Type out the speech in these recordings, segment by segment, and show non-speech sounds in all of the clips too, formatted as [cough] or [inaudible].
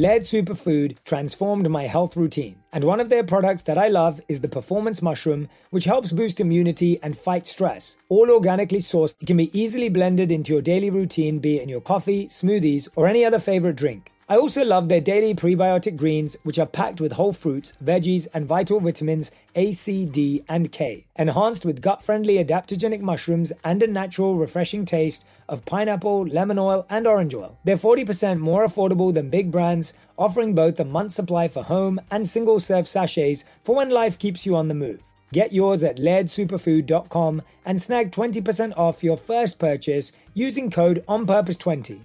Laird Superfood transformed my health routine. And one of their products that I love is the Performance Mushroom, which helps boost immunity and fight stress. All organically sourced, it can be easily blended into your daily routine, be it in your coffee, smoothies, or any other favorite drink. I also love their daily prebiotic greens, which are packed with whole fruits, veggies, and vital vitamins A, C, D, and K, enhanced with gut friendly adaptogenic mushrooms and a natural, refreshing taste of pineapple, lemon oil, and orange oil. They're 40% more affordable than big brands, offering both a month supply for home and single serve sachets for when life keeps you on the move. Get yours at lairdsuperfood.com and snag 20% off your first purchase using code ONPURPOSE20.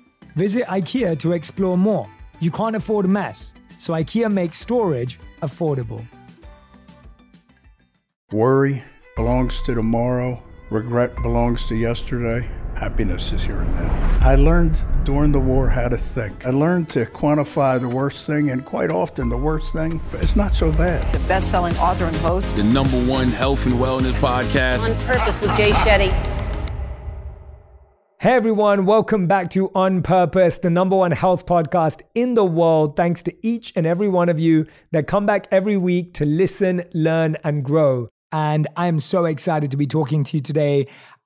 Visit IKEA to explore more. You can't afford a mess, so IKEA makes storage affordable. Worry belongs to tomorrow, regret belongs to yesterday. Happiness is here and now. I learned during the war how to think. I learned to quantify the worst thing, and quite often the worst thing, is not so bad. The best selling author and host, the number one health and wellness podcast, On Purpose with Jay Shetty. Hey everyone, welcome back to On Purpose, the number one health podcast in the world. Thanks to each and every one of you that come back every week to listen, learn, and grow. And I'm so excited to be talking to you today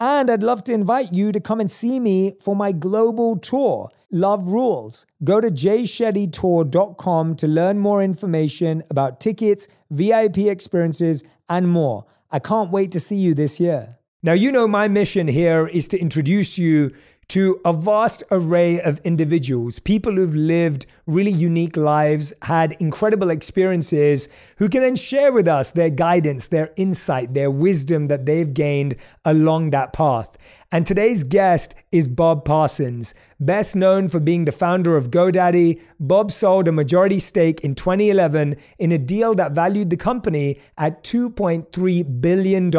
And I'd love to invite you to come and see me for my global tour, Love Rules. Go to jayshettytour.com to learn more information about tickets, VIP experiences, and more. I can't wait to see you this year. Now, you know, my mission here is to introduce you to a vast array of individuals, people who've lived really unique lives, had incredible experiences, who can then share with us their guidance, their insight, their wisdom that they've gained along that path. And today's guest is Bob Parsons. Best known for being the founder of GoDaddy, Bob sold a majority stake in 2011 in a deal that valued the company at $2.3 billion.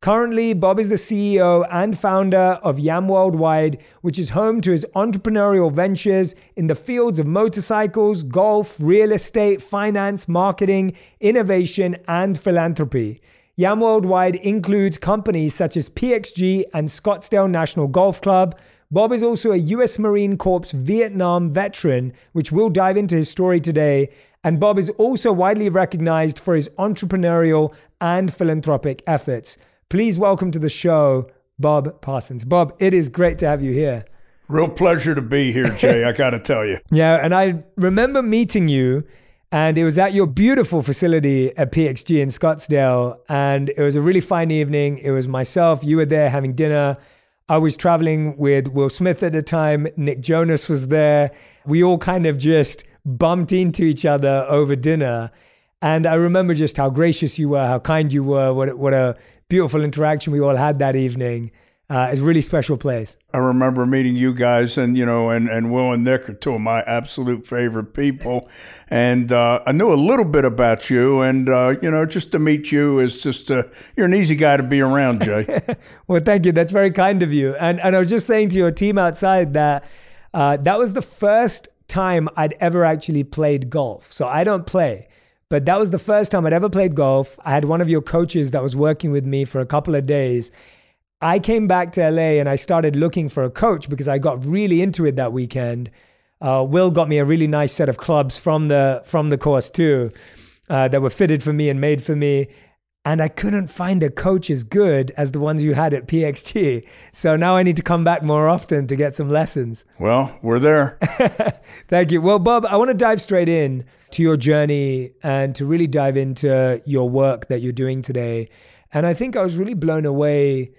Currently, Bob is the CEO and founder of Yam Worldwide, which is home to his entrepreneurial ventures in the fields of motorcycles, golf, real estate, finance, marketing, innovation, and philanthropy. Yam Worldwide includes companies such as PXG and Scottsdale National Golf Club. Bob is also a US Marine Corps Vietnam veteran, which we'll dive into his story today. And Bob is also widely recognized for his entrepreneurial and philanthropic efforts. Please welcome to the show, Bob Parsons. Bob, it is great to have you here. Real pleasure to be here, Jay. I got to tell you. [laughs] Yeah, and I remember meeting you, and it was at your beautiful facility at PXG in Scottsdale. And it was a really fine evening. It was myself, you were there having dinner. I was traveling with Will Smith at the time, Nick Jonas was there. We all kind of just bumped into each other over dinner. And I remember just how gracious you were, how kind you were, what, what a beautiful interaction we all had that evening. Uh, it's a really special place. I remember meeting you guys, and you know, and, and Will and Nick are two of my absolute favorite people. And uh, I knew a little bit about you, and uh, you know, just to meet you is just uh, you're an easy guy to be around, Jay. [laughs] well, thank you. That's very kind of you. And and I was just saying to your team outside that uh, that was the first time I'd ever actually played golf. So I don't play. But that was the first time I'd ever played golf. I had one of your coaches that was working with me for a couple of days. I came back to LA and I started looking for a coach because I got really into it that weekend. Uh, Will got me a really nice set of clubs from the from the course too, uh, that were fitted for me and made for me. and I couldn't find a coach as good as the ones you had at PXG. So now I need to come back more often to get some lessons. Well, we're there. [laughs] Thank you. Well, Bob, I want to dive straight in to your journey and to really dive into your work that you're doing today. And I think I was really blown away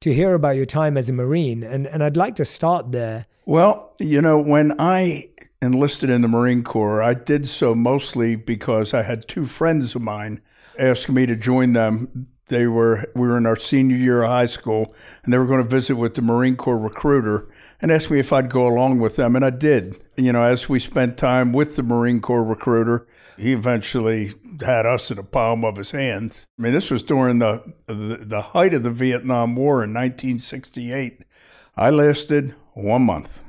to hear about your time as a Marine. And, and I'd like to start there. Well, you know, when I enlisted in the Marine Corps, I did so mostly because I had two friends of mine asked me to join them. They were we were in our senior year of high school, and they were going to visit with the Marine Corps recruiter and asked me if I'd go along with them, and I did. You know, as we spent time with the Marine Corps recruiter, he eventually had us in the palm of his hands. I mean, this was during the the, the height of the Vietnam War in 1968. I lasted one month,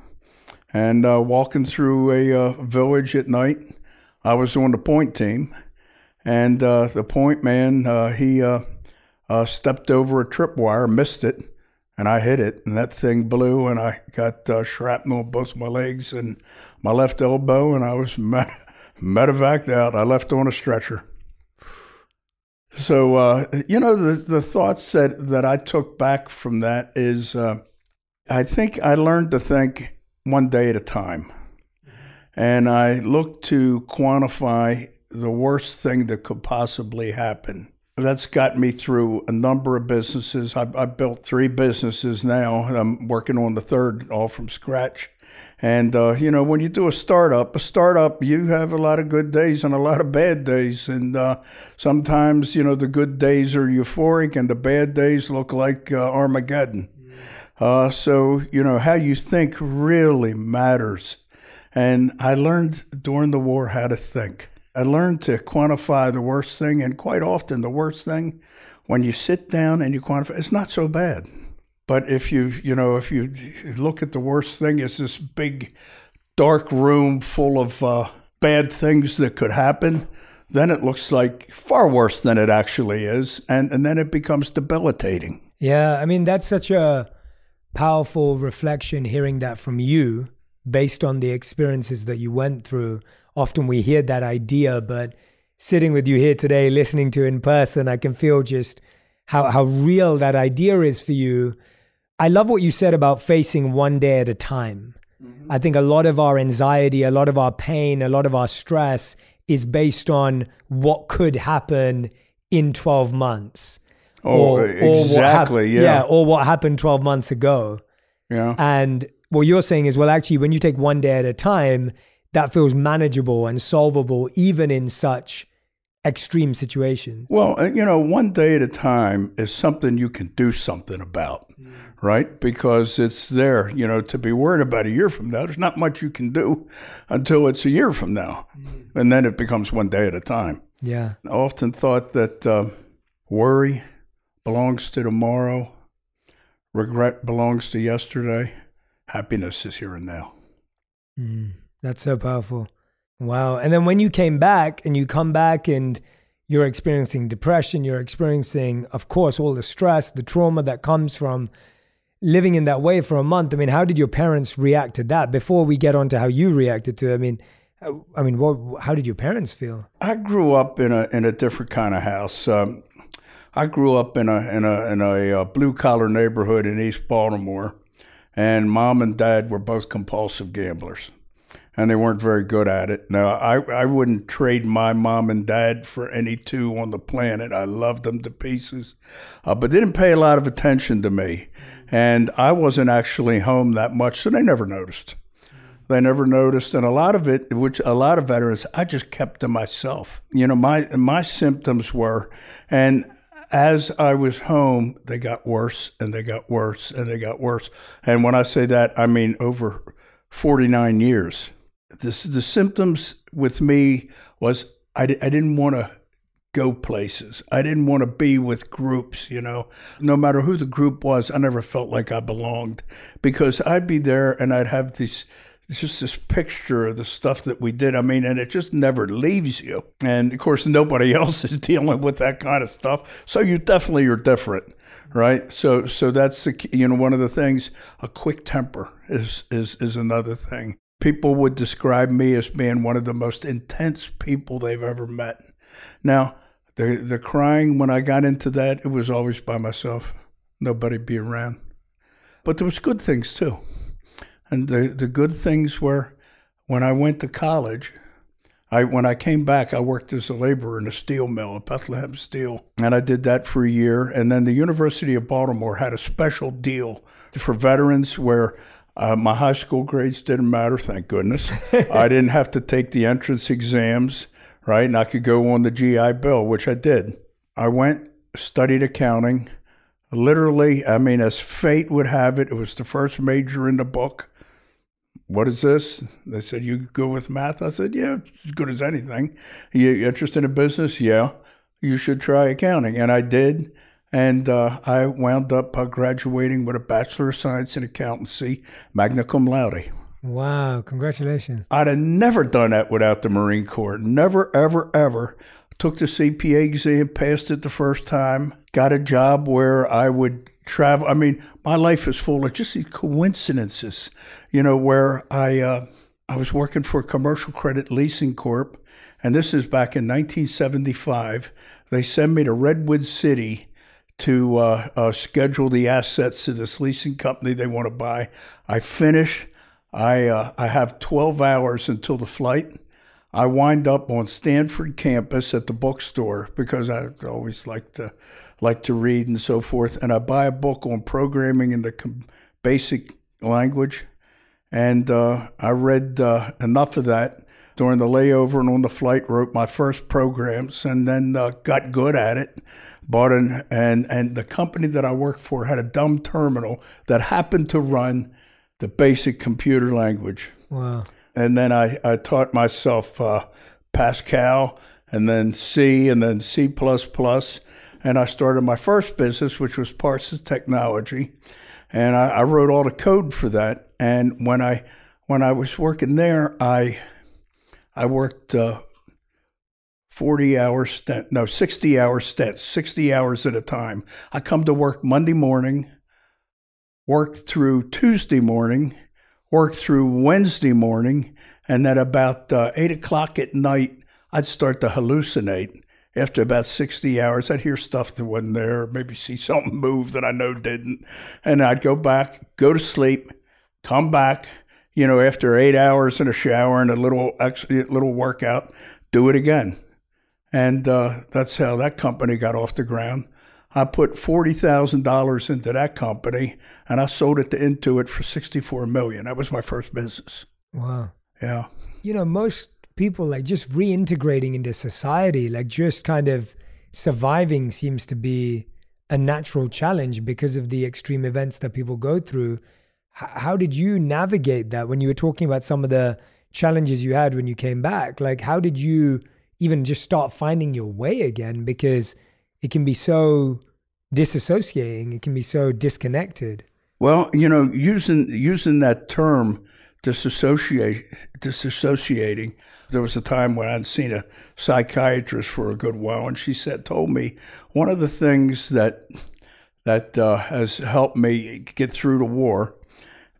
and uh, walking through a uh, village at night, I was on the point team and uh, the point man, uh, he uh, uh, stepped over a tripwire, missed it, and I hit it, and that thing blew, and I got uh, shrapnel both my legs and my left elbow, and I was [laughs] med- medevaced out. I left on a stretcher. So uh, you know the the thoughts that that I took back from that is I think I learned to think one day at a time. And I looked to quantify the worst thing that could possibly happen. That's got me through a number of businesses. I, I built three businesses now. And I'm working on the third, all from scratch. And, uh, you know, when you do a startup, a startup, you have a lot of good days and a lot of bad days. And uh, sometimes, you know, the good days are euphoric and the bad days look like uh, Armageddon. Uh, so, you know, how you think really matters. And I learned during the war how to think. I learned to quantify the worst thing, and quite often the worst thing, when you sit down and you quantify, it's not so bad. But if you, you know, if you look at the worst thing as this big, dark room full of uh, bad things that could happen, then it looks like far worse than it actually is, and and then it becomes debilitating. Yeah, I mean that's such a powerful reflection hearing that from you based on the experiences that you went through often we hear that idea, but sitting with you here today, listening to in person, I can feel just how, how real that idea is for you. I love what you said about facing one day at a time. Mm-hmm. I think a lot of our anxiety, a lot of our pain, a lot of our stress is based on what could happen in 12 months. Oh, or, exactly. Or yeah. yeah. Or what happened 12 months ago. Yeah. And what you're saying is, well, actually, when you take one day at a time, that feels manageable and solvable even in such extreme situations. Well, uh, you know, one day at a time is something you can do something about, mm. right? Because it's there, you know, to be worried about a year from now, there's not much you can do until it's a year from now. Mm. And then it becomes one day at a time. Yeah. I often thought that uh, worry belongs to tomorrow, regret belongs to yesterday, happiness is here and now. Mm. That's so powerful. Wow. And then when you came back and you come back and you're experiencing depression, you're experiencing, of course, all the stress, the trauma that comes from living in that way for a month. I mean, how did your parents react to that before we get on to how you reacted to it? I mean, I mean, what, how did your parents feel? I grew up in a in a different kind of house. Um, I grew up in a in a in a, a blue collar neighborhood in East Baltimore, and mom and dad were both compulsive gamblers and they weren't very good at it. Now, I, I wouldn't trade my mom and dad for any two on the planet. I loved them to pieces, uh, but they didn't pay a lot of attention to me. And I wasn't actually home that much, so they never noticed. They never noticed, and a lot of it, which a lot of veterans, I just kept to myself. You know, my my symptoms were, and as I was home, they got worse and they got worse and they got worse. And when I say that, I mean over 49 years the, the symptoms with me was I, I didn't want to go places. I didn't want to be with groups, you know. No matter who the group was, I never felt like I belonged because I'd be there and I'd have this just this picture of the stuff that we did. I mean, and it just never leaves you. And of course, nobody [laughs] else is dealing with that kind of stuff. So you definitely are different, right? So, so that's the you know one of the things. A quick temper is is is another thing people would describe me as being one of the most intense people they've ever met. Now, The the crying when I got into that, it was always by myself. Nobody be around. But there was good things too. And the, the good things were when I went to college, I when I came back, I worked as a laborer in a steel mill, a Bethlehem Steel, and I did that for a year. And then the University of Baltimore had a special deal for veterans where uh, my high school grades didn't matter, thank goodness. [laughs] I didn't have to take the entrance exams, right? And I could go on the GI Bill, which I did. I went, studied accounting. Literally, I mean, as fate would have it, it was the first major in the book. What is this? They said, You good with math? I said, Yeah, as good as anything. You interested in business? Yeah. You should try accounting. And I did. And uh, I wound up uh, graduating with a Bachelor of Science in Accountancy, magna cum laude. Wow, congratulations. I'd have never done that without the Marine Corps. Never, ever, ever. Took the CPA exam, passed it the first time, got a job where I would travel. I mean, my life is full of just these coincidences, you know, where I, uh, I was working for Commercial Credit Leasing Corp. And this is back in 1975. They send me to Redwood City to uh, uh, schedule the assets to this leasing company they want to buy. I finish. I uh, I have 12 hours until the flight. I wind up on Stanford campus at the bookstore because I always like to like to read and so forth. And I buy a book on programming in the com- basic language, and uh, I read uh, enough of that during the layover and on the flight. Wrote my first programs, and then uh, got good at it bought an and and the company that I worked for had a dumb terminal that happened to run the basic computer language. Wow. And then I, I taught myself uh, Pascal and then C and then C and I started my first business, which was Parsons Technology, and I, I wrote all the code for that. And when I when I was working there, I I worked uh, 40 hour stint, no, 60 hour stints, 60 hours at a time. I come to work Monday morning, work through Tuesday morning, work through Wednesday morning, and then about uh, 8 o'clock at night, I'd start to hallucinate. After about 60 hours, I'd hear stuff that wasn't there, maybe see something move that I know didn't. And I'd go back, go to sleep, come back, you know, after eight hours in a shower and a little, little workout, do it again and uh, that's how that company got off the ground. I put forty thousand dollars into that company, and I sold it to Intuit for 64 million. That was my first business. Wow. Yeah. You know, most people like just reintegrating into society, like just kind of surviving, seems to be a natural challenge because of the extreme events that people go through. How did you navigate that when you were talking about some of the challenges you had when you came back? Like, how did you? even just start finding your way again because it can be so disassociating it can be so disconnected well you know using using that term disassociate disassociating there was a time when i'd seen a psychiatrist for a good while and she said told me one of the things that that uh, has helped me get through the war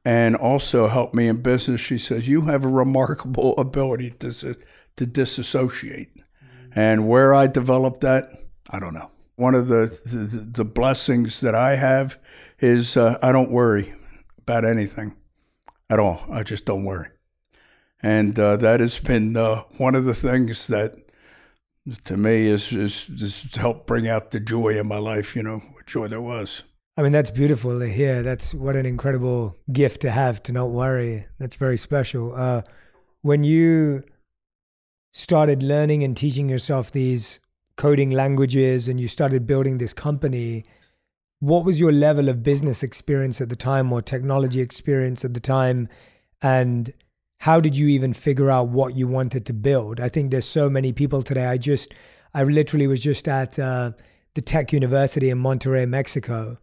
and also helped me in business she says you have a remarkable ability to to disassociate. And where I developed that, I don't know. One of the, the, the blessings that I have is uh, I don't worry about anything at all. I just don't worry. And uh, that has been uh, one of the things that to me is, is, is helped bring out the joy in my life, you know, what joy there was. I mean, that's beautiful to hear. That's what an incredible gift to have to not worry. That's very special. Uh, when you started learning and teaching yourself these coding languages and you started building this company, what was your level of business experience at the time or technology experience at the time? And how did you even figure out what you wanted to build? I think there's so many people today. I just, I literally was just at uh, the Tech University in Monterrey, Mexico.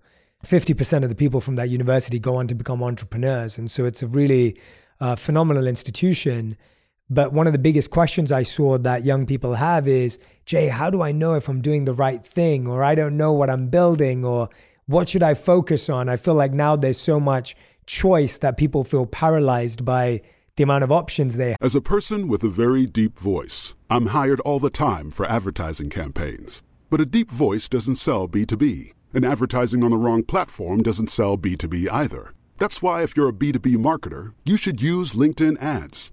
50% of the people from that university go on to become entrepreneurs. And so it's a really uh, phenomenal institution. But one of the biggest questions I saw that young people have is, Jay, how do I know if I'm doing the right thing? Or I don't know what I'm building? Or what should I focus on? I feel like now there's so much choice that people feel paralyzed by the amount of options they have. As a person with a very deep voice, I'm hired all the time for advertising campaigns. But a deep voice doesn't sell B2B, and advertising on the wrong platform doesn't sell B2B either. That's why, if you're a B2B marketer, you should use LinkedIn ads.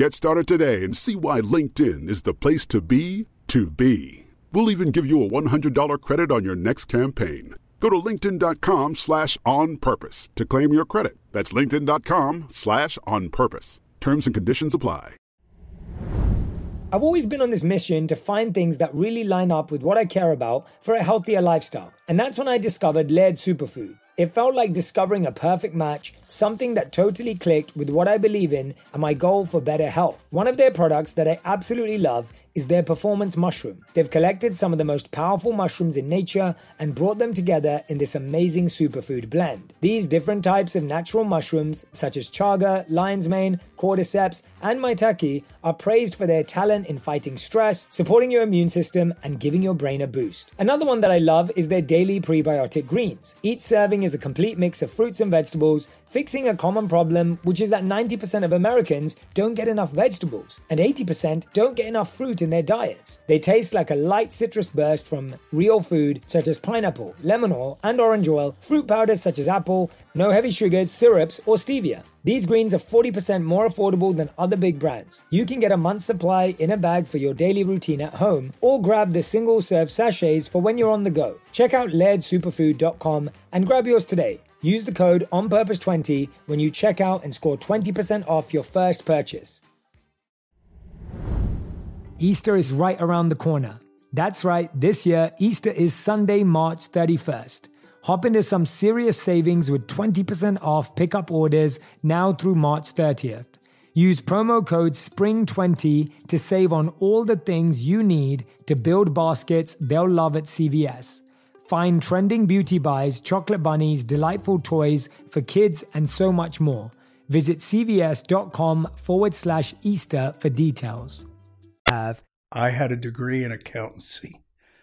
Get started today and see why LinkedIn is the place to be to be. We'll even give you a $100 credit on your next campaign. Go to linkedin.com slash on purpose to claim your credit. That's linkedin.com slash on purpose. Terms and conditions apply. I've always been on this mission to find things that really line up with what I care about for a healthier lifestyle. And that's when I discovered Laird Superfood. It felt like discovering a perfect match, something that totally clicked with what I believe in and my goal for better health. One of their products that I absolutely love is their performance mushroom. They've collected some of the most powerful mushrooms in nature and brought them together in this amazing superfood blend. These different types of natural mushrooms, such as chaga, lion's mane, cordyceps, and maitake, are praised for their talent in fighting stress, supporting your immune system, and giving your brain a boost. Another one that I love is their daily prebiotic greens. Each serving is a complete mix of fruits and vegetables fixing a common problem, which is that 90% of Americans don't get enough vegetables and 80% don't get enough fruit in their diets. They taste like a light citrus burst from real food such as pineapple, lemon oil, and orange oil, fruit powders such as apple, no heavy sugars, syrups, or stevia. These greens are 40% more affordable than other big brands. You can get a month's supply in a bag for your daily routine at home or grab the single serve sachets for when you're on the go. Check out lairdsuperfood.com and grab yours today. Use the code ONPURPOSE20 when you check out and score 20% off your first purchase. Easter is right around the corner. That's right, this year, Easter is Sunday, March 31st. Hop into some serious savings with 20% off pickup orders now through March 30th. Use promo code SPRING20 to save on all the things you need to build baskets they'll love at CVS. Find trending beauty buys, chocolate bunnies, delightful toys for kids, and so much more. Visit cvs.com forward slash Easter for details. Have I had a degree in accountancy.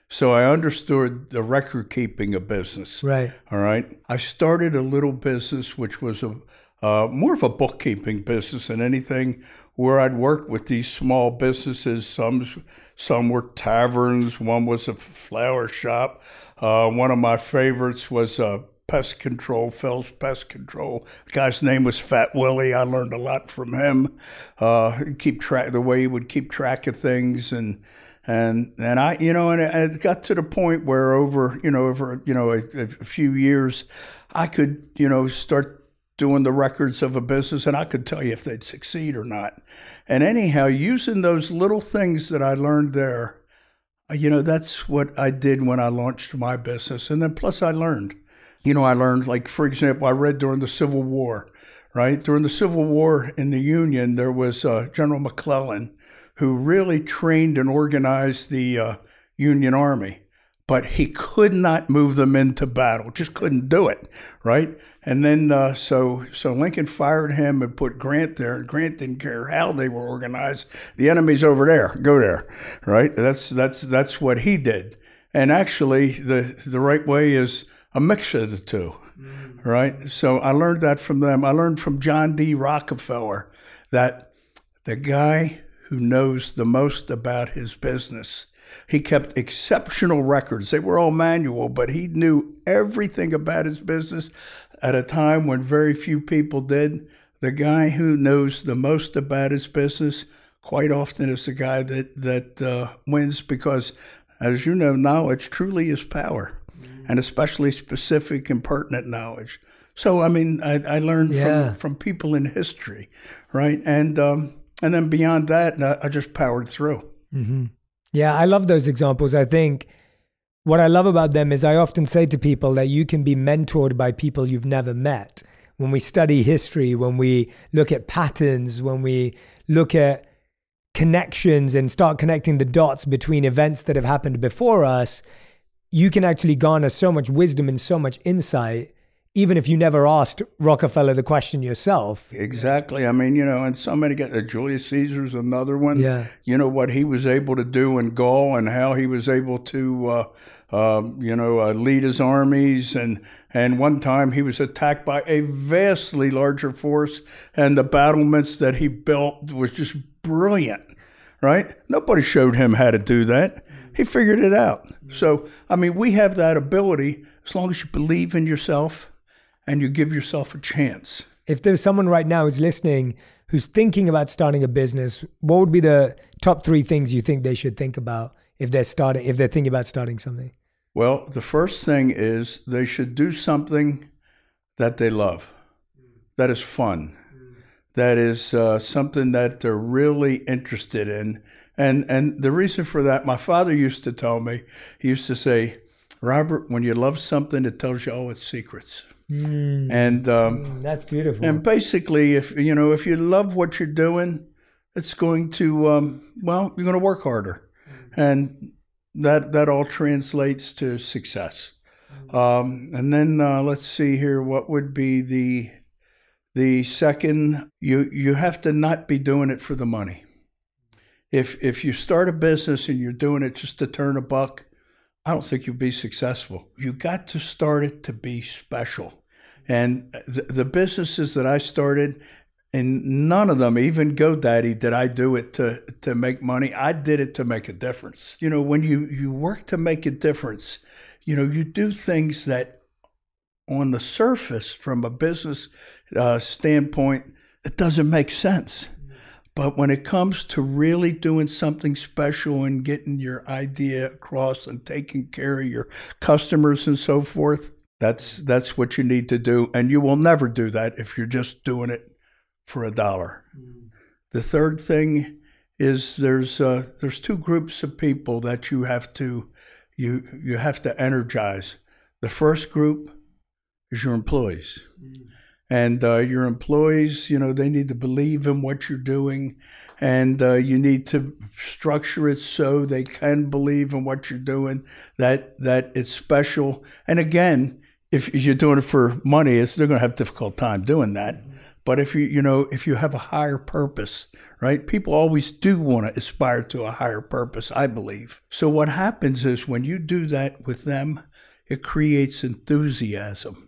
So I understood the record keeping of business. Right. All right. I started a little business, which was a uh, more of a bookkeeping business than anything, where I'd work with these small businesses. Some some were taverns. One was a flower shop. Uh, one of my favorites was uh, pest control, Phil's Pest Control. The guy's name was Fat Willie. I learned a lot from him. Uh, keep track the way he would keep track of things and. And and I, you know, and it got to the point where over, you know, over, you know, a, a few years, I could, you know, start doing the records of a business and I could tell you if they'd succeed or not. And anyhow, using those little things that I learned there, you know, that's what I did when I launched my business. And then plus I learned, you know, I learned, like, for example, I read during the Civil War, right? During the Civil War in the Union, there was uh, General McClellan who really trained and organized the uh, Union Army but he could not move them into battle. Just couldn't do it, right? And then uh, so so Lincoln fired him and put Grant there, and Grant didn't care how they were organized. The enemy's over there, go there, right? That's that's that's what he did. And actually, the the right way is a mixture of the two, mm. right? So I learned that from them. I learned from John D. Rockefeller that the guy who knows the most about his business he kept exceptional records. They were all manual, but he knew everything about his business at a time when very few people did. The guy who knows the most about his business quite often is the guy that that uh, wins because, as you know, knowledge truly is power, mm-hmm. and especially specific and pertinent knowledge. So, I mean, I, I learned yeah. from from people in history, right? And um, and then beyond that, I just powered through. Mm-hmm. Yeah, I love those examples. I think what I love about them is I often say to people that you can be mentored by people you've never met. When we study history, when we look at patterns, when we look at connections and start connecting the dots between events that have happened before us, you can actually garner so much wisdom and so much insight even if you never asked Rockefeller the question yourself. Exactly. I mean, you know, and so many get uh, Julius Caesar's another one. Yeah. You know what he was able to do in Gaul and how he was able to, uh, uh, you know, uh, lead his armies. And and one time he was attacked by a vastly larger force, and the battlements that he built was just brilliant. Right? Nobody showed him how to do that. He figured it out. So, I mean, we have that ability as long as you believe in yourself and you give yourself a chance. If there's someone right now who's listening who's thinking about starting a business, what would be the top three things you think they should think about if they're starting if they're thinking about starting something? Well, the first thing is they should do something that they love, that is fun, that is uh, something that they're really interested in. And and the reason for that, my father used to tell me, he used to say, Robert, when you love something, it tells you all its secrets. Mm. And um, mm, that's beautiful. And basically, if you know, if you love what you're doing, it's going to um, well, you're going to work harder, mm. and that that all translates to success. Mm. Um, and then uh, let's see here, what would be the the second? You you have to not be doing it for the money. If if you start a business and you're doing it just to turn a buck, I don't think you'll be successful. You got to start it to be special. And the, the businesses that I started, and none of them, even GoDaddy, did I do it to to make money. I did it to make a difference. You know, when you you work to make a difference, you know, you do things that, on the surface, from a business uh, standpoint, it doesn't make sense. But when it comes to really doing something special and getting your idea across and taking care of your customers and so forth, that's that's what you need to do. And you will never do that if you're just doing it for a dollar. Mm. The third thing is there's uh, there's two groups of people that you have to you you have to energize. The first group is your employees. Mm and uh, your employees, you know, they need to believe in what you're doing, and uh, you need to structure it so they can believe in what you're doing. That that it's special. And again, if you're doing it for money, it's they're going to have a difficult time doing that. But if you you know if you have a higher purpose, right? People always do want to aspire to a higher purpose, I believe. So what happens is when you do that with them, it creates enthusiasm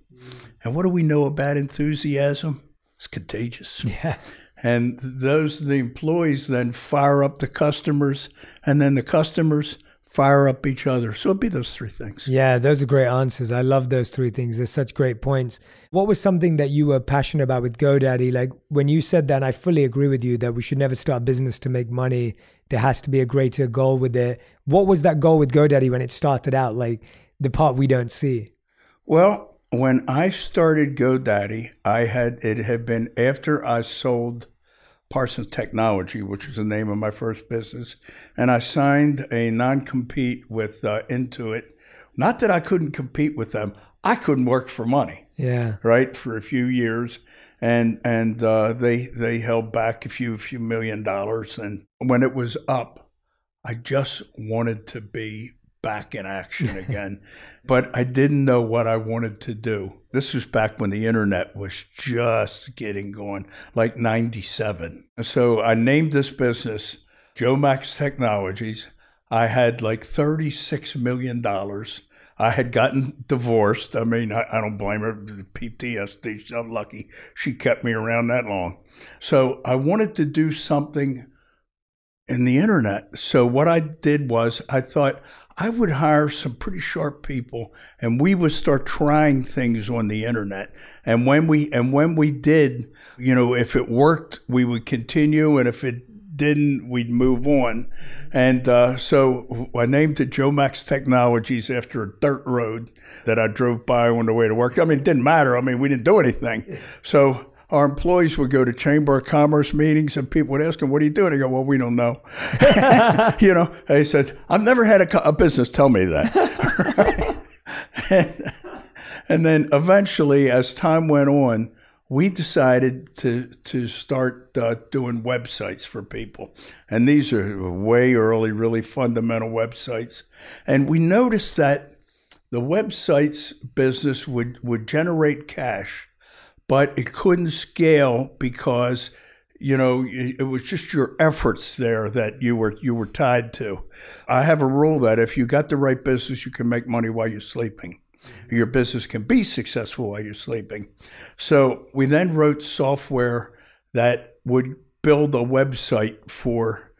and what do we know about enthusiasm? It's contagious. [laughs] Yeah. And those the employees then fire up the customers, and then the customers fire up each other. So it'd be those three things. Yeah, those are great answers. I love those three things. They're such great points. What was something that you were passionate about with GoDaddy? Like when you said that, I fully agree with you that we should never start business to make money. There has to be a greater goal with it. What was that goal with GoDaddy when it started out? Like the part we don't see. Well, when I started GoDaddy, I had it had been after I sold Parsons Technology, which was the name of my first business, and I signed a non-compete with uh, Intuit. Not that I couldn't compete with them, I couldn't work for money. Yeah. Right for a few years, and and uh, they they held back a few few million dollars, and when it was up, I just wanted to be back in action again. but I didn't know what I wanted to do. This was back when the internet was just getting going, like 97. So I named this business Jomax Technologies. I had like $36 million. I had gotten divorced. I mean, I, I don't blame her. PTSD. I'm lucky she kept me around that long. So I wanted to do something in the internet. So what I did was I thought I would hire some pretty sharp people and we would start trying things on the internet. And when we and when we did, you know, if it worked, we would continue and if it didn't, we'd move on. And uh, so I named it Jomax Technologies after a dirt road that I drove by on the way to work. I mean, it didn't matter. I mean, we didn't do anything. So our employees would go to Chamber of Commerce meetings and people would ask them, What are you doing? They go, Well, we don't know. [laughs] [laughs] you know, he said, I've never had a, a business tell me that. and, [laughs] and then eventually, as time went on, we decided to to start uh, doing websites for people, and these are way early, really fundamental websites. And we noticed that the websites business would would generate cash, but it couldn't scale because you know it was just your efforts there that you were you were tied to. I have a rule that if you got the right business, you can make money while you're sleeping your business can be successful while you're sleeping. So we then wrote software that would build a website for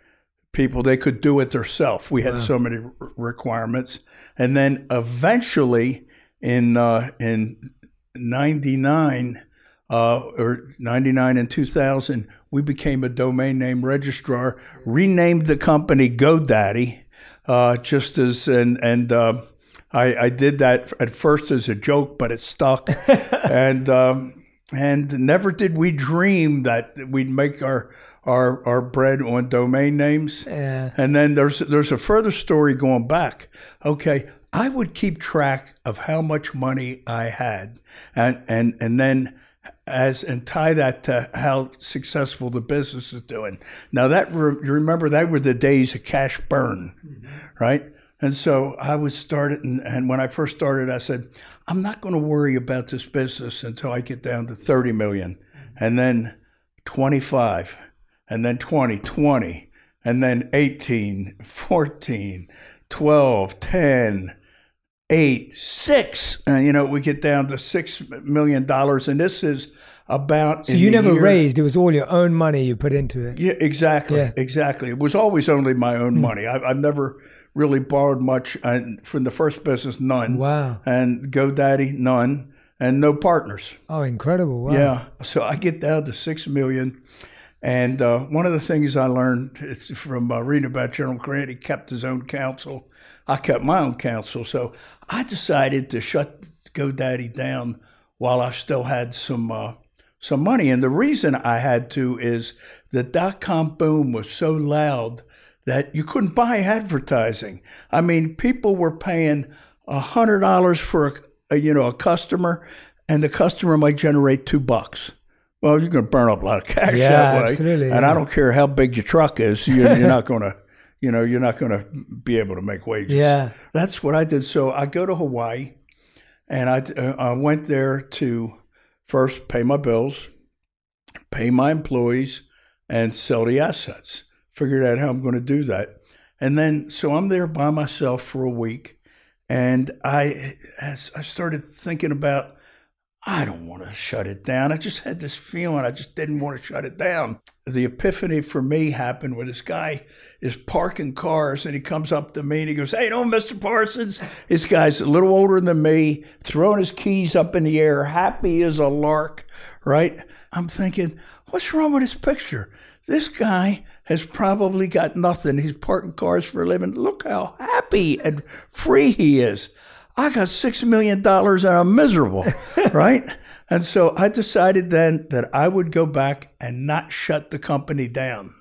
people. They could do it themselves. We had wow. so many requirements, and then eventually in uh, in '99. Uh, or 99 and 2000, we became a domain name registrar, renamed the company GoDaddy, uh, just as, and, and, uh, I, I did that at first as a joke, but it stuck. [laughs] and um, and never did we dream that we'd make our our our bread on domain names. Yeah. And then there's there's a further story going back. Okay, I would keep track of how much money I had, and and and then as and tie that to how successful the business is doing. Now that you remember that were the days of cash burn, mm-hmm. right? And so I was started, and, and when I first started, I said, I'm not going to worry about this business until I get down to 30 million, and then 25, and then 20, 20, and then 18, 14, 12, 10, eight, six. And, you know, we get down to $6 million, and this is about. So you never year, raised; it was all your own money you put into it. Yeah, exactly, yeah. exactly. It was always only my own mm. money. I, have never really borrowed much and from the first business, none. Wow. And GoDaddy, none, and no partners. Oh, incredible! Wow. Yeah. So I get down to six million. And uh, one of the things I learned is from uh, reading about General Grant, he kept his own counsel. I kept my own counsel. So I decided to shut GoDaddy down while I still had some uh, some money. And the reason I had to is the dot com boom was so loud that you couldn't buy advertising. I mean, people were paying a hundred dollars for a, a, you know a customer, and the customer might generate two bucks. Well, you're going to burn up a lot of cash yeah, that way, absolutely, and yeah. I don't care how big your truck is, you're, you're not going to. You know, you're not going to be able to make wages. Yeah, that's what I did. So I go to Hawaii, and I, uh, I went there to first pay my bills, pay my employees, and sell the assets figured out how I'm going to do that. And then, so I'm there by myself for a week. And I, as I started thinking about, I don't want to shut it down. I just had this feeling I just didn't want to shut it down. The epiphany for me happened when this guy is parking cars and he comes up to me and he goes, Hey, no, Mr. Parsons. This guy's a little older than me, throwing his keys up in the air, happy as a lark, right? I'm thinking, What's wrong with this picture? This guy has probably got nothing. He's parking cars for a living. Look how happy and free he is. I got $6 million and I'm miserable, [laughs] right? And so I decided then that I would go back and not shut the company down.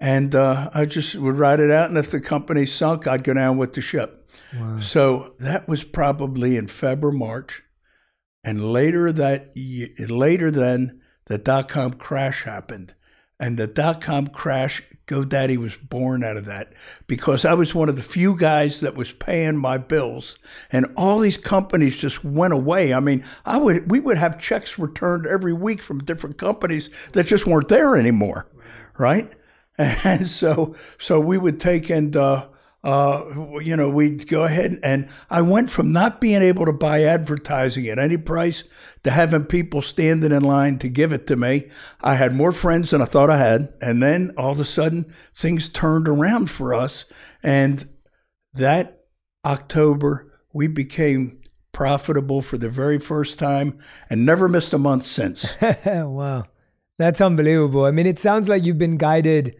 And uh, I just would ride it out. And if the company sunk, I'd go down with the ship. Wow. So that was probably in February, March. And later that later then, the dot com crash happened. And the dot com crash, GoDaddy was born out of that because I was one of the few guys that was paying my bills, and all these companies just went away. I mean, I would we would have checks returned every week from different companies that just weren't there anymore, right? [laughs] And so so we would take and uh, uh, you know, we'd go ahead and I went from not being able to buy advertising at any price to having people standing in line to give it to me. I had more friends than I thought I had. And then all of a sudden things turned around for us. And that October, we became profitable for the very first time and never missed a month since. [laughs] wow. That's unbelievable. I mean, it sounds like you've been guided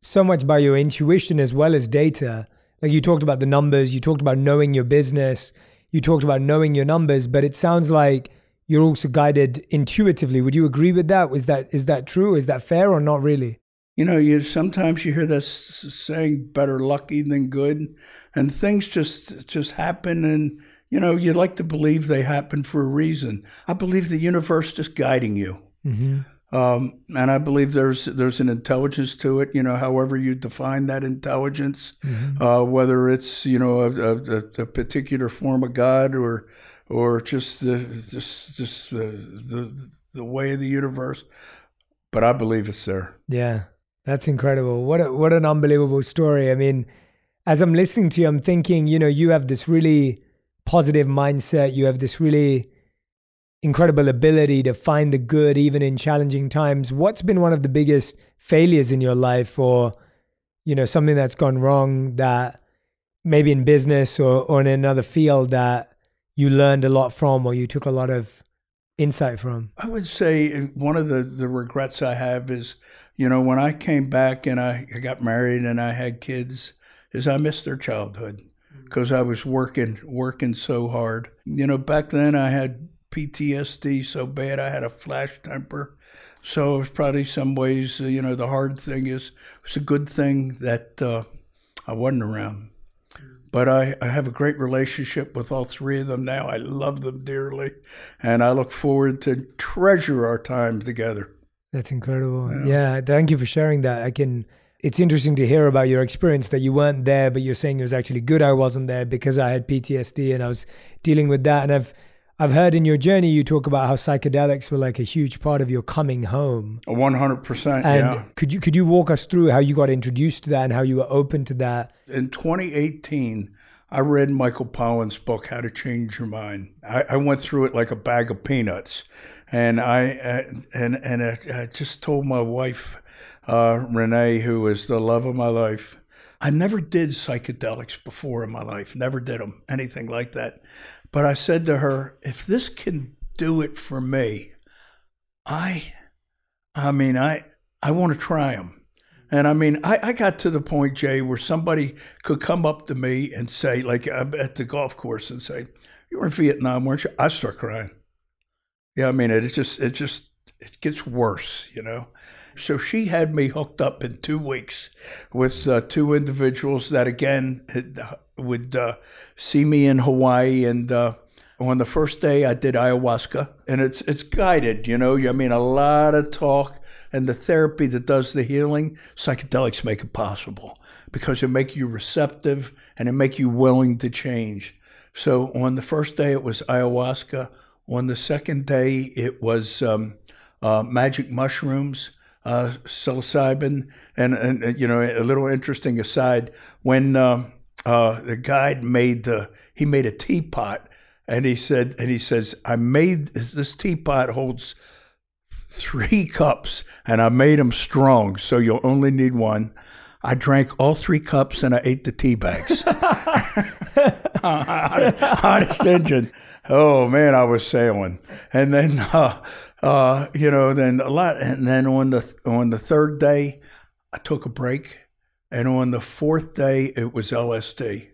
so much by your intuition as well as data like you talked about the numbers, you talked about knowing your business, you talked about knowing your numbers, but it sounds like you're also guided intuitively. Would you agree with that? Is that is that true? Is that fair or not really? You know, you sometimes you hear this saying "better lucky than good," and things just just happen, and you know, you like to believe they happen for a reason. I believe the universe is guiding you. Mm-hmm. Um, and I believe there's there's an intelligence to it. You know, however you define that intelligence, mm-hmm. uh, whether it's you know a, a, a, particular form of God or or just the just just the, the the way of the universe. But I believe it's there. Yeah, that's incredible. What a, what an unbelievable story. I mean, as I'm listening to you, I'm thinking, you know, you have this really positive mindset. You have this really incredible ability to find the good even in challenging times. What's been one of the biggest failures in your life or you know something that's gone wrong that maybe in business or, or in another field that you learned a lot from or you took a lot of insight from? I would say one of the, the regrets I have is, you know, when I came back and I, I got married and I had kids, is I missed their childhood mm. because I was working working so hard. You know, back then I had PTSD so bad I had a flash temper. So it was probably some ways, uh, you know, the hard thing is it's a good thing that uh, I wasn't around. But I, I have a great relationship with all three of them now. I love them dearly, and I look forward to treasure our time together. That's incredible. Yeah. yeah, thank you for sharing that. I can. It's interesting to hear about your experience that you weren't there, but you're saying it was actually good I wasn't there because I had PTSD and I was dealing with that. And I've I've heard in your journey you talk about how psychedelics were like a huge part of your coming home. One hundred percent. And yeah. could you could you walk us through how you got introduced to that and how you were open to that? In 2018, I read Michael Pollan's book How to Change Your Mind. I, I went through it like a bag of peanuts, and I uh, and and I, I, just told my wife uh, Renee, who is the love of my life. I never did psychedelics before in my life. Never did them, anything like that. But I said to her, if this can do it for me, I, I mean, I, I want to try them. And I mean, I, I got to the point, Jay, where somebody could come up to me and say, like uh, at the golf course, and say, "You were in Vietnam, weren't you?" I start crying. Yeah, I mean, it just, it just, it gets worse, you know. So she had me hooked up in two weeks with uh, two individuals that again had, would uh, see me in Hawaii, and uh, on the first day I did ayahuasca, and it's it's guided. You know, I mean, a lot of talk and the therapy that does the healing. Psychedelics make it possible because it make you receptive and it make you willing to change. So on the first day it was ayahuasca. On the second day it was um, uh, magic mushrooms uh, psilocybin, and, and, you know a little interesting aside when um, uh, the guide made the he made a teapot, and he said and he says I made this, this teapot holds three cups, and I made them strong, so you'll only need one. I drank all three cups and I ate the tea bags. [laughs] [laughs] Honest engine. Oh man, I was sailing. And then uh, uh, you know, then a lot, and then on the on the third day, I took a break, and on the fourth day, it was LSD,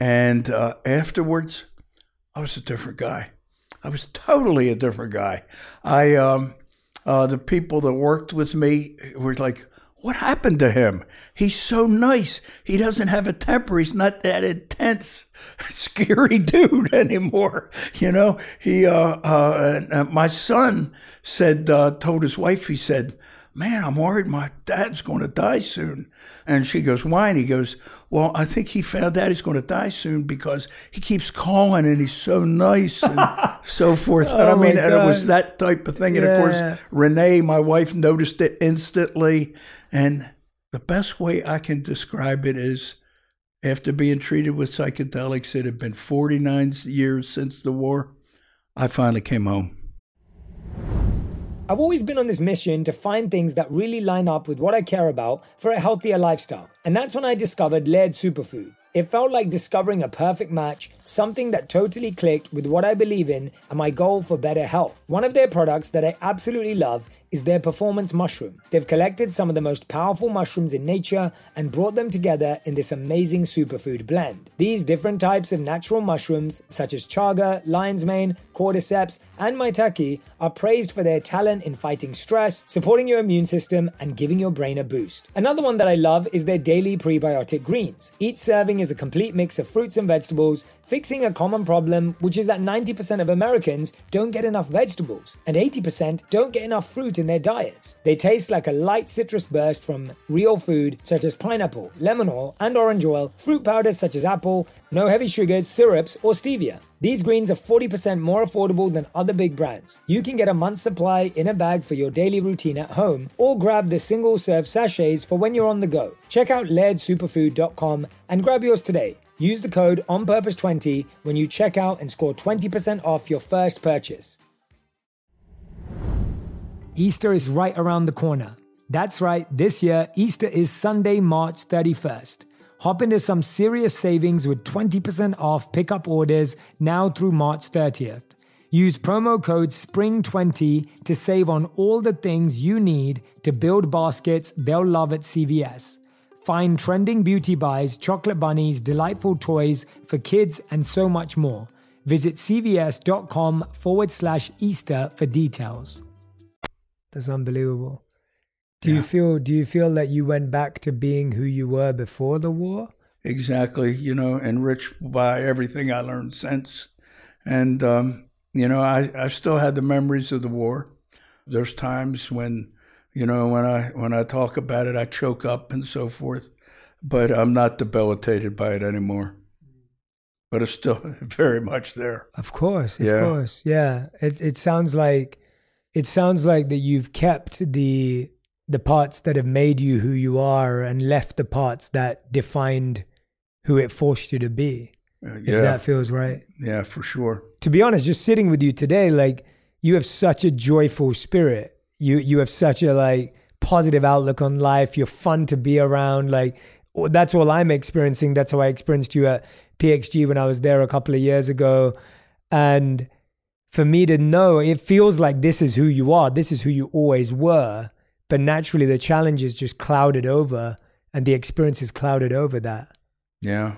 and uh, afterwards, I was a different guy. I was totally a different guy. I um, uh, the people that worked with me were like, what happened to him? He's so nice. He doesn't have a temper. He's not that intense, [laughs] scary dude [laughs] anymore. You know, he, uh, uh, uh, my son said, uh, told his wife, he said, man, I'm worried my dad's going to die soon. And she goes, why? And he goes, well, I think he found out he's going to die soon because he keeps calling and he's so nice and [laughs] so forth. But oh I mean, and it was that type of thing. Yeah. And of course, Renee, my wife, noticed it instantly. And the best way I can describe it is after being treated with psychedelics, it had been 49 years since the war. I finally came home. I've always been on this mission to find things that really line up with what I care about for a healthier lifestyle. And that's when I discovered Laird Superfood. It felt like discovering a perfect match, something that totally clicked with what I believe in and my goal for better health. One of their products that I absolutely love is their performance mushroom. They've collected some of the most powerful mushrooms in nature and brought them together in this amazing superfood blend. These different types of natural mushrooms, such as chaga, lion's mane, cordyceps, and maitake, are praised for their talent in fighting stress, supporting your immune system, and giving your brain a boost. Another one that I love is their daily prebiotic greens. Each serving is a complete mix of fruits and vegetables fixing a common problem, which is that 90% of Americans don't get enough vegetables and 80% don't get enough fruit in their diets. They taste like a light citrus burst from real food such as pineapple, lemon oil, and orange oil, fruit powders such as apple, no heavy sugars, syrups, or stevia. These greens are 40% more affordable than other big brands. You can get a month's supply in a bag for your daily routine at home or grab the single serve sachets for when you're on the go. Check out lairdsuperfood.com and grab yours today. Use the code ONPURPOSE20 when you check out and score 20% off your first purchase. Easter is right around the corner. That's right, this year, Easter is Sunday, March 31st. Hop into some serious savings with 20% off pickup orders now through March 30th. Use promo code SPRING20 to save on all the things you need to build baskets they'll love at CVS. Find trending beauty buys, chocolate bunnies, delightful toys for kids, and so much more. Visit cvs.com forward slash Easter for details. That's unbelievable. Do you feel do you feel that you went back to being who you were before the war? Exactly, you know, enriched by everything I learned since. And, um, you know, I, I still had the memories of the war. There's times when, you know, when I when I talk about it, I choke up and so forth. But I'm not debilitated by it anymore. But it's still [laughs] very much there. Of course, of Yeah. course. Yeah. It it sounds like it sounds like that you've kept the the parts that have made you who you are and left the parts that defined who it forced you to be. Uh, If that feels right. yeah, for sure. To be honest, just sitting with you today, like you have such a joyful spirit. You you have such a like positive outlook on life. You're fun to be around. Like that's all I'm experiencing. That's how I experienced you at PXG when I was there a couple of years ago. And for me to know, it feels like this is who you are. This is who you always were. But naturally, the challenges just clouded over, and the experiences clouded over that. Yeah.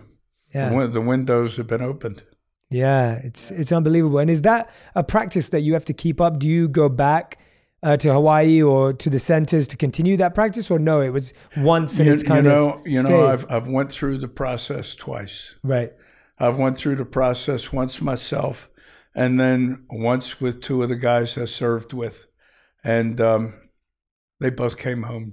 Yeah. The, the windows have been opened. Yeah, it's it's unbelievable. And is that a practice that you have to keep up? Do you go back uh, to Hawaii or to the centers to continue that practice, or no? It was once and You, it's you kind know, of you know? I've I've went through the process twice. right. I've went through the process once myself, and then once with two of the guys I served with, and um, they both came home.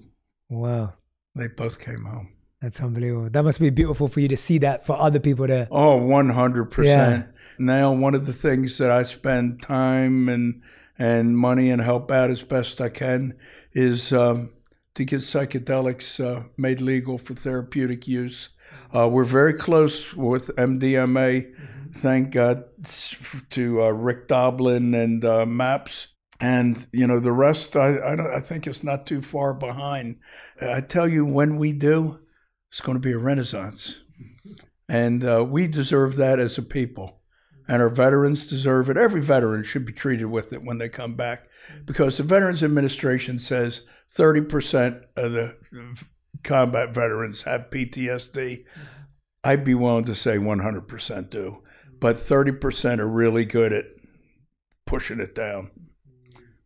Wow, They both came home. that's unbelievable. That must be beautiful for you to see that for other people to. Oh, 100%. Yeah. Now, one of the things that I spend time and and money and help out as best I can is um, to get psychedelics uh, made legal for therapeutic use. Uh, we're very close with MDMA, thank God, to uh, Rick Doblin and uh, MAPS. And you know the rest, I I, don't, I think it's not too far behind. I tell you, when we do, it's going to be a renaissance. [laughs] And uh, we deserve that as a people. And our veterans deserve it. Every veteran should be treated with it when they come back because the Veterans Administration says 30% of the combat veterans have PTSD. I'd be willing to say 100% do, but 30% are really good at pushing it down.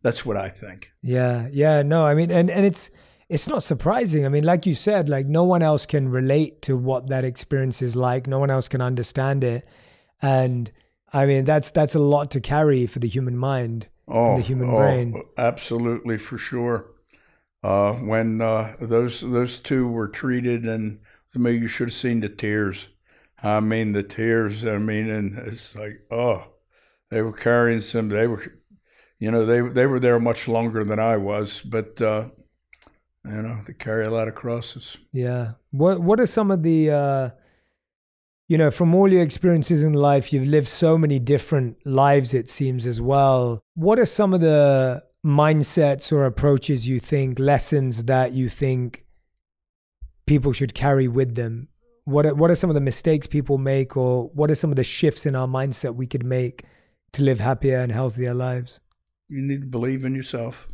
That's what I think. Yeah, yeah, no, I mean, and and it's it's not surprising. I mean, like you said, like no one else can relate to what that experience is like. No one else can understand it, and I mean, that's that's a lot to carry for the human mind, and the human brain. Absolutely, for sure. Uh, when uh, those those two were treated, and to me, you should have seen the tears. I mean, the tears. I mean, and it's like, oh, they were carrying some. They were, you know, they they were there much longer than I was, but uh, you know, they carry a lot of crosses. Yeah. What What are some of the, uh, you know, from all your experiences in life, you've lived so many different lives. It seems as well. What are some of the mindsets or approaches you think, lessons that you think people should carry with them? What are, What are some of the mistakes people make, or what are some of the shifts in our mindset we could make to live happier and healthier lives? you need to believe in yourself.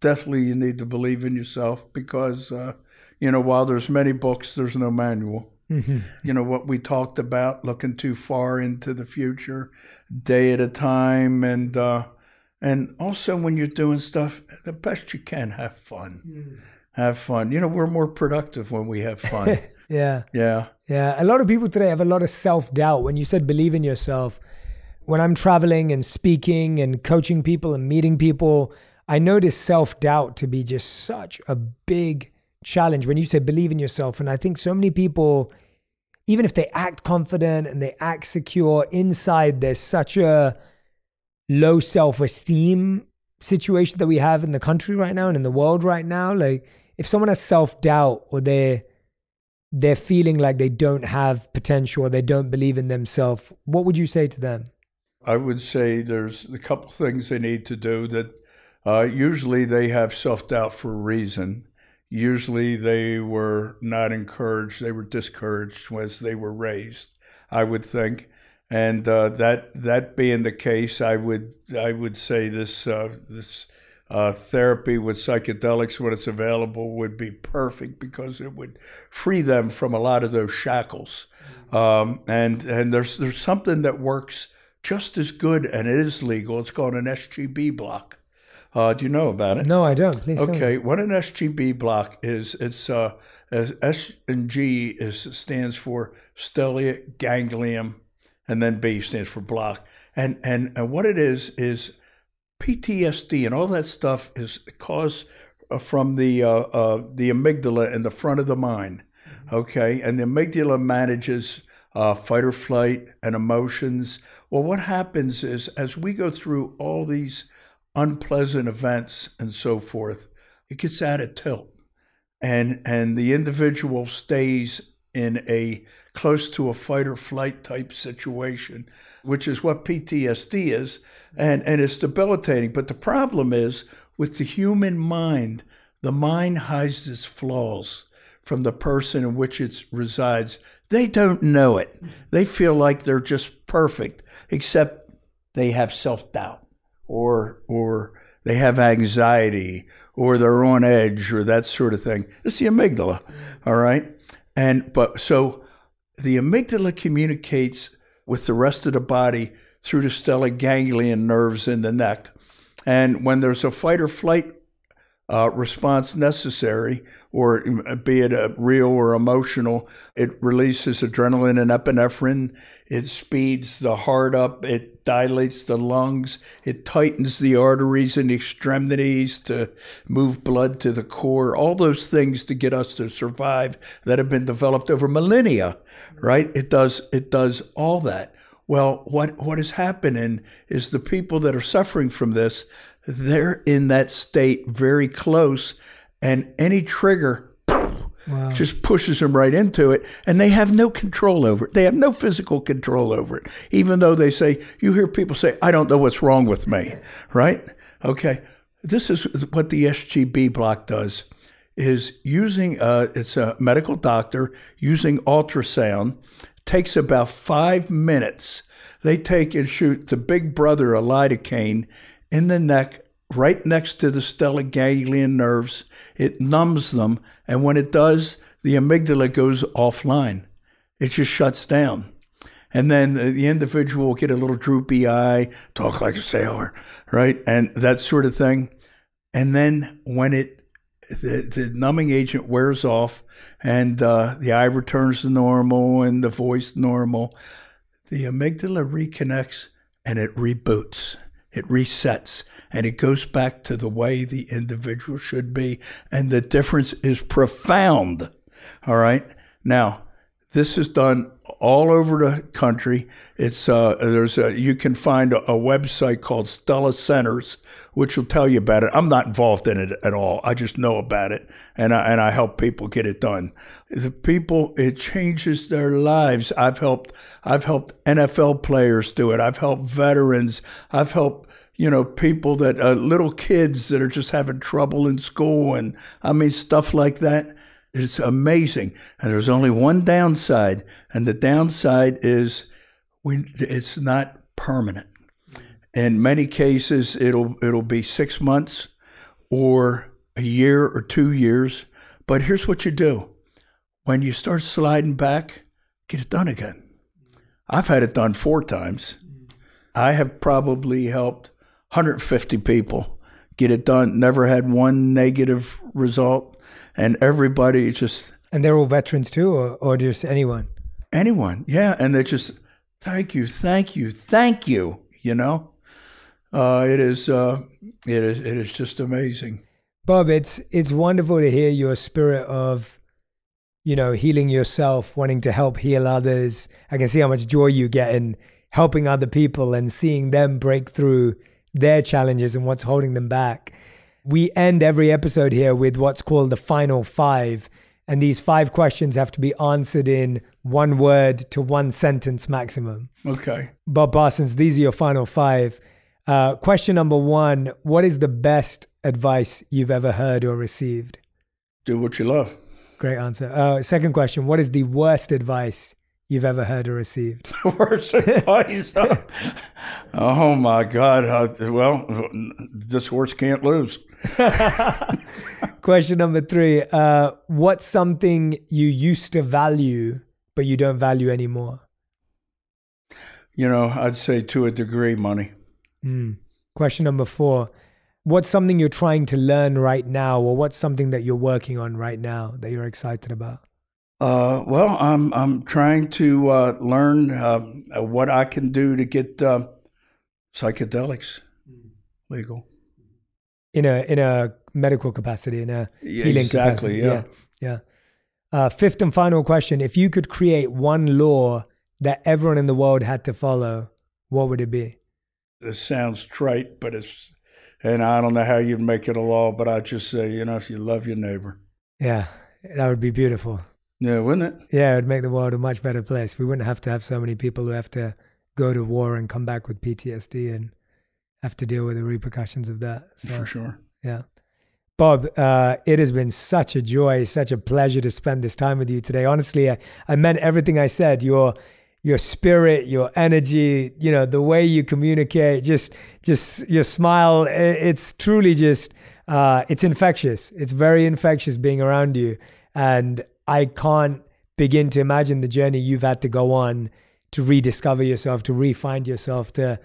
Definitely, you need to believe in yourself because, uh, you know, while there's many books, there's no manual. You know what we talked about, looking too far into the future, day at a time, and uh, and also when you're doing stuff, the best you can, have fun. Have fun. You know, we're more productive when we have fun. [laughs] Yeah. yeah. Yeah, a lot of people today have a lot of self doubt. When you said believe in yourself, when I'm traveling and speaking and coaching people and meeting people, I notice self doubt to be just such a big challenge when you say believe in yourself. And I think so many people, even if they act confident and they act secure, inside there's such a low self esteem situation that we have in the country right now and in the world right now. Like, if someone has self doubt or they're they're feeling like they don't have potential or they don't believe in themselves, what would you say to them? I would say there's a couple things they need to do that uh, usually they have self doubt for a reason. Usually they were not encouraged, they were discouraged as they were raised, I would think. And uh, that that being the case, I would I would say this uh, this uh, therapy with psychedelics when it's available would be perfect because it would free them from a lot of those shackles. Um, and and there's there's something that works just as good and it is legal. It's called an SGB block. Uh, do you know about it? No, I don't. Please okay, what an SGB block is, it's uh, as S and G is stands for stellate ganglion, and then B stands for block. And and and what it is is PTSD and all that stuff is caused uh, from the uh, uh, the amygdala in the front of the mind. Okay, and the amygdala manages uh, fight or flight and emotions. Well, what happens is as we go through all these unpleasant events and so forth, it gets out of tilt, and and the individual stays in a close to a fight or flight type situation, which is what PTSD is, and, and it's debilitating. But the problem is with the human mind, the mind hides its flaws from the person in which it resides. They don't know it. They feel like they're just perfect, except they have self doubt or or they have anxiety or they're on edge or that sort of thing. It's the amygdala, all right? And but so the amygdala communicates with the rest of the body through the stellate ganglion nerves in the neck. And when there's a fight or flight uh, response necessary, or be it a real or emotional, it releases adrenaline and epinephrine. It speeds the heart up. It dilates the lungs. It tightens the arteries and extremities to move blood to the core. All those things to get us to survive that have been developed over millennia, right? It does. It does all that. Well, what what is happening is the people that are suffering from this they're in that state very close, and any trigger wow. just pushes them right into it, and they have no control over it. They have no physical control over it, even though they say, you hear people say, I don't know what's wrong with me, right? Okay. This is what the SGB block does is using uh, it's a medical doctor using ultrasound takes about five minutes they take and shoot the big brother a lidocaine in the neck, right next to the stellate ganglion nerves. It numbs them, and when it does, the amygdala goes offline. It just shuts down. And then the individual will get a little droopy eye, talk like a sailor, right? And that sort of thing. And then when it the, the numbing agent wears off and uh, the eye returns to normal and the voice normal, the amygdala reconnects and it reboots it resets and it goes back to the way the individual should be. And the difference is profound. All right. Now, this is done all over the country. It's uh, there's a, you can find a, website called Stella Centers, which will tell you about it. I'm not involved in it at all. I just know about it, and I, and I help people get it done. The people, it changes their lives. I've helped I've helped NFL players do it. I've helped veterans. I've helped you know people that uh, little kids that are just having trouble in school, and I mean stuff like that it's amazing. And there's only one downside, and the downside is we, it's not permanent. In many cases, it'll it'll be six months or a year or two years. But here's what you do: when you start sliding back, get it done again. I've had it done four times. I have probably helped 150 people get it done. Never had one negative result and everybody just and they're all veterans too, or, or just anyone? Anyone, yeah, and they just thank you, thank you, thank you. You know, uh, it is uh, it is it is just amazing. Bob, it's it's wonderful to hear your spirit of, you know, healing yourself, wanting to help heal others. I can see how much joy you get in helping other people and seeing them break through their challenges and what's holding them back. We end every episode here with what's called the final five. And these five questions have to be answered in one word to one sentence maximum. Okay. Bob Parsons, these are your final five. Uh, question number one What is the best advice you've ever heard or received? Do what you love. Great answer. Uh, second question What is the worst advice you've ever heard or received? [laughs] The worst advice. oh my God. Uh, well, this horse can't lose. [laughs] Question number three uh, What's something you used to value, but you don't value anymore? You know, I'd say to a degree, money. Mm. Question number four What's something you're trying to learn right now, or what's something that you're working on right now that you're excited about? Uh, well, I'm I'm trying to uh, learn uh, what I can do to get uh, psychedelics legal in a in a medical capacity, in a Yeah, healing exactly, capacity. yeah. yeah. Uh, fifth and final question: If you could create one law that everyone in the world had to follow, what would it be? This sounds trite, but it's and I don't know how you'd make it a law, but I'd just say, you know, if you love your neighbor, Yeah, that would be beautiful. Yeah, wouldn't it? Yeah, it would make the world a much better place. We wouldn't have to have so many people who have to go to war and come back with PTSD and have to deal with the repercussions of that. So, For sure. yeah. Bob, uh, it has been such a joy, such a pleasure to spend this time with you today. Honestly, I, I meant everything I said. Your your spirit, your energy, you know, the way you communicate, just just your smile. It's truly just uh, it's infectious. It's very infectious being around you, and I can't begin to imagine the journey you've had to go on to rediscover yourself, to re-find yourself, to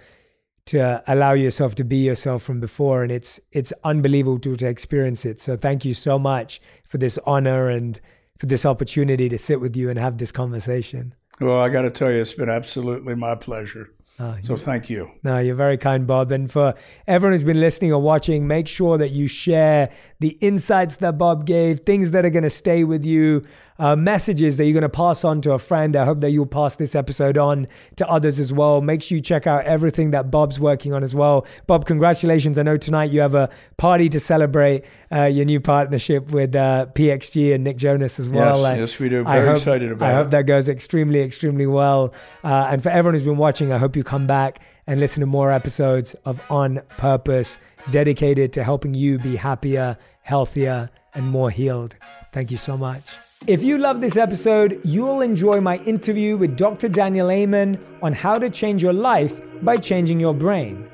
to allow yourself to be yourself from before. And it's it's unbelievable to, to experience it. So thank you so much for this honor and for this opportunity to sit with you and have this conversation. Well, I got to tell you, it's been absolutely my pleasure. Uh, So thank you. no, you're very kind, Bob. And for everyone who's been listening or watching, make sure that you share the insights that Bob gave, things that are going to stay with you, uh, messages that you're going to pass on to a friend. I hope that you'll pass this episode on to others as well. Make sure you check out everything that Bob's working on as well. Bob, congratulations. I know tonight you have a party to celebrate uh, your new partnership with uh, PXG and Nick Jonas as well. Yes, yes, we do. I Very hope- excited about I it. hope that goes extremely, extremely well. Uh, and for everyone who's been watching, I hope you come back and listen to more episodes of On Purpose, dedicated to helping you be happier, healthier, and more healed. Thank you so much. If you love this episode, you'll enjoy my interview with Dr. Daniel Amen on how to change your life by changing your brain.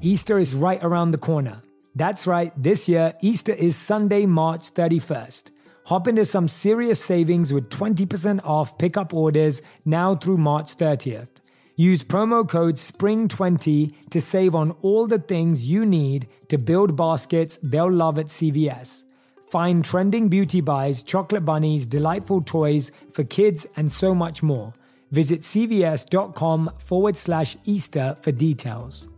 Easter is right around the corner. That's right, this year, Easter is Sunday, March 31st. Hop into some serious savings with 20% off pickup orders now through March 30th. Use promo code SPRING20 to save on all the things you need to build baskets they'll love at CVS. Find trending beauty buys, chocolate bunnies, delightful toys for kids, and so much more. Visit cvs.com forward slash Easter for details.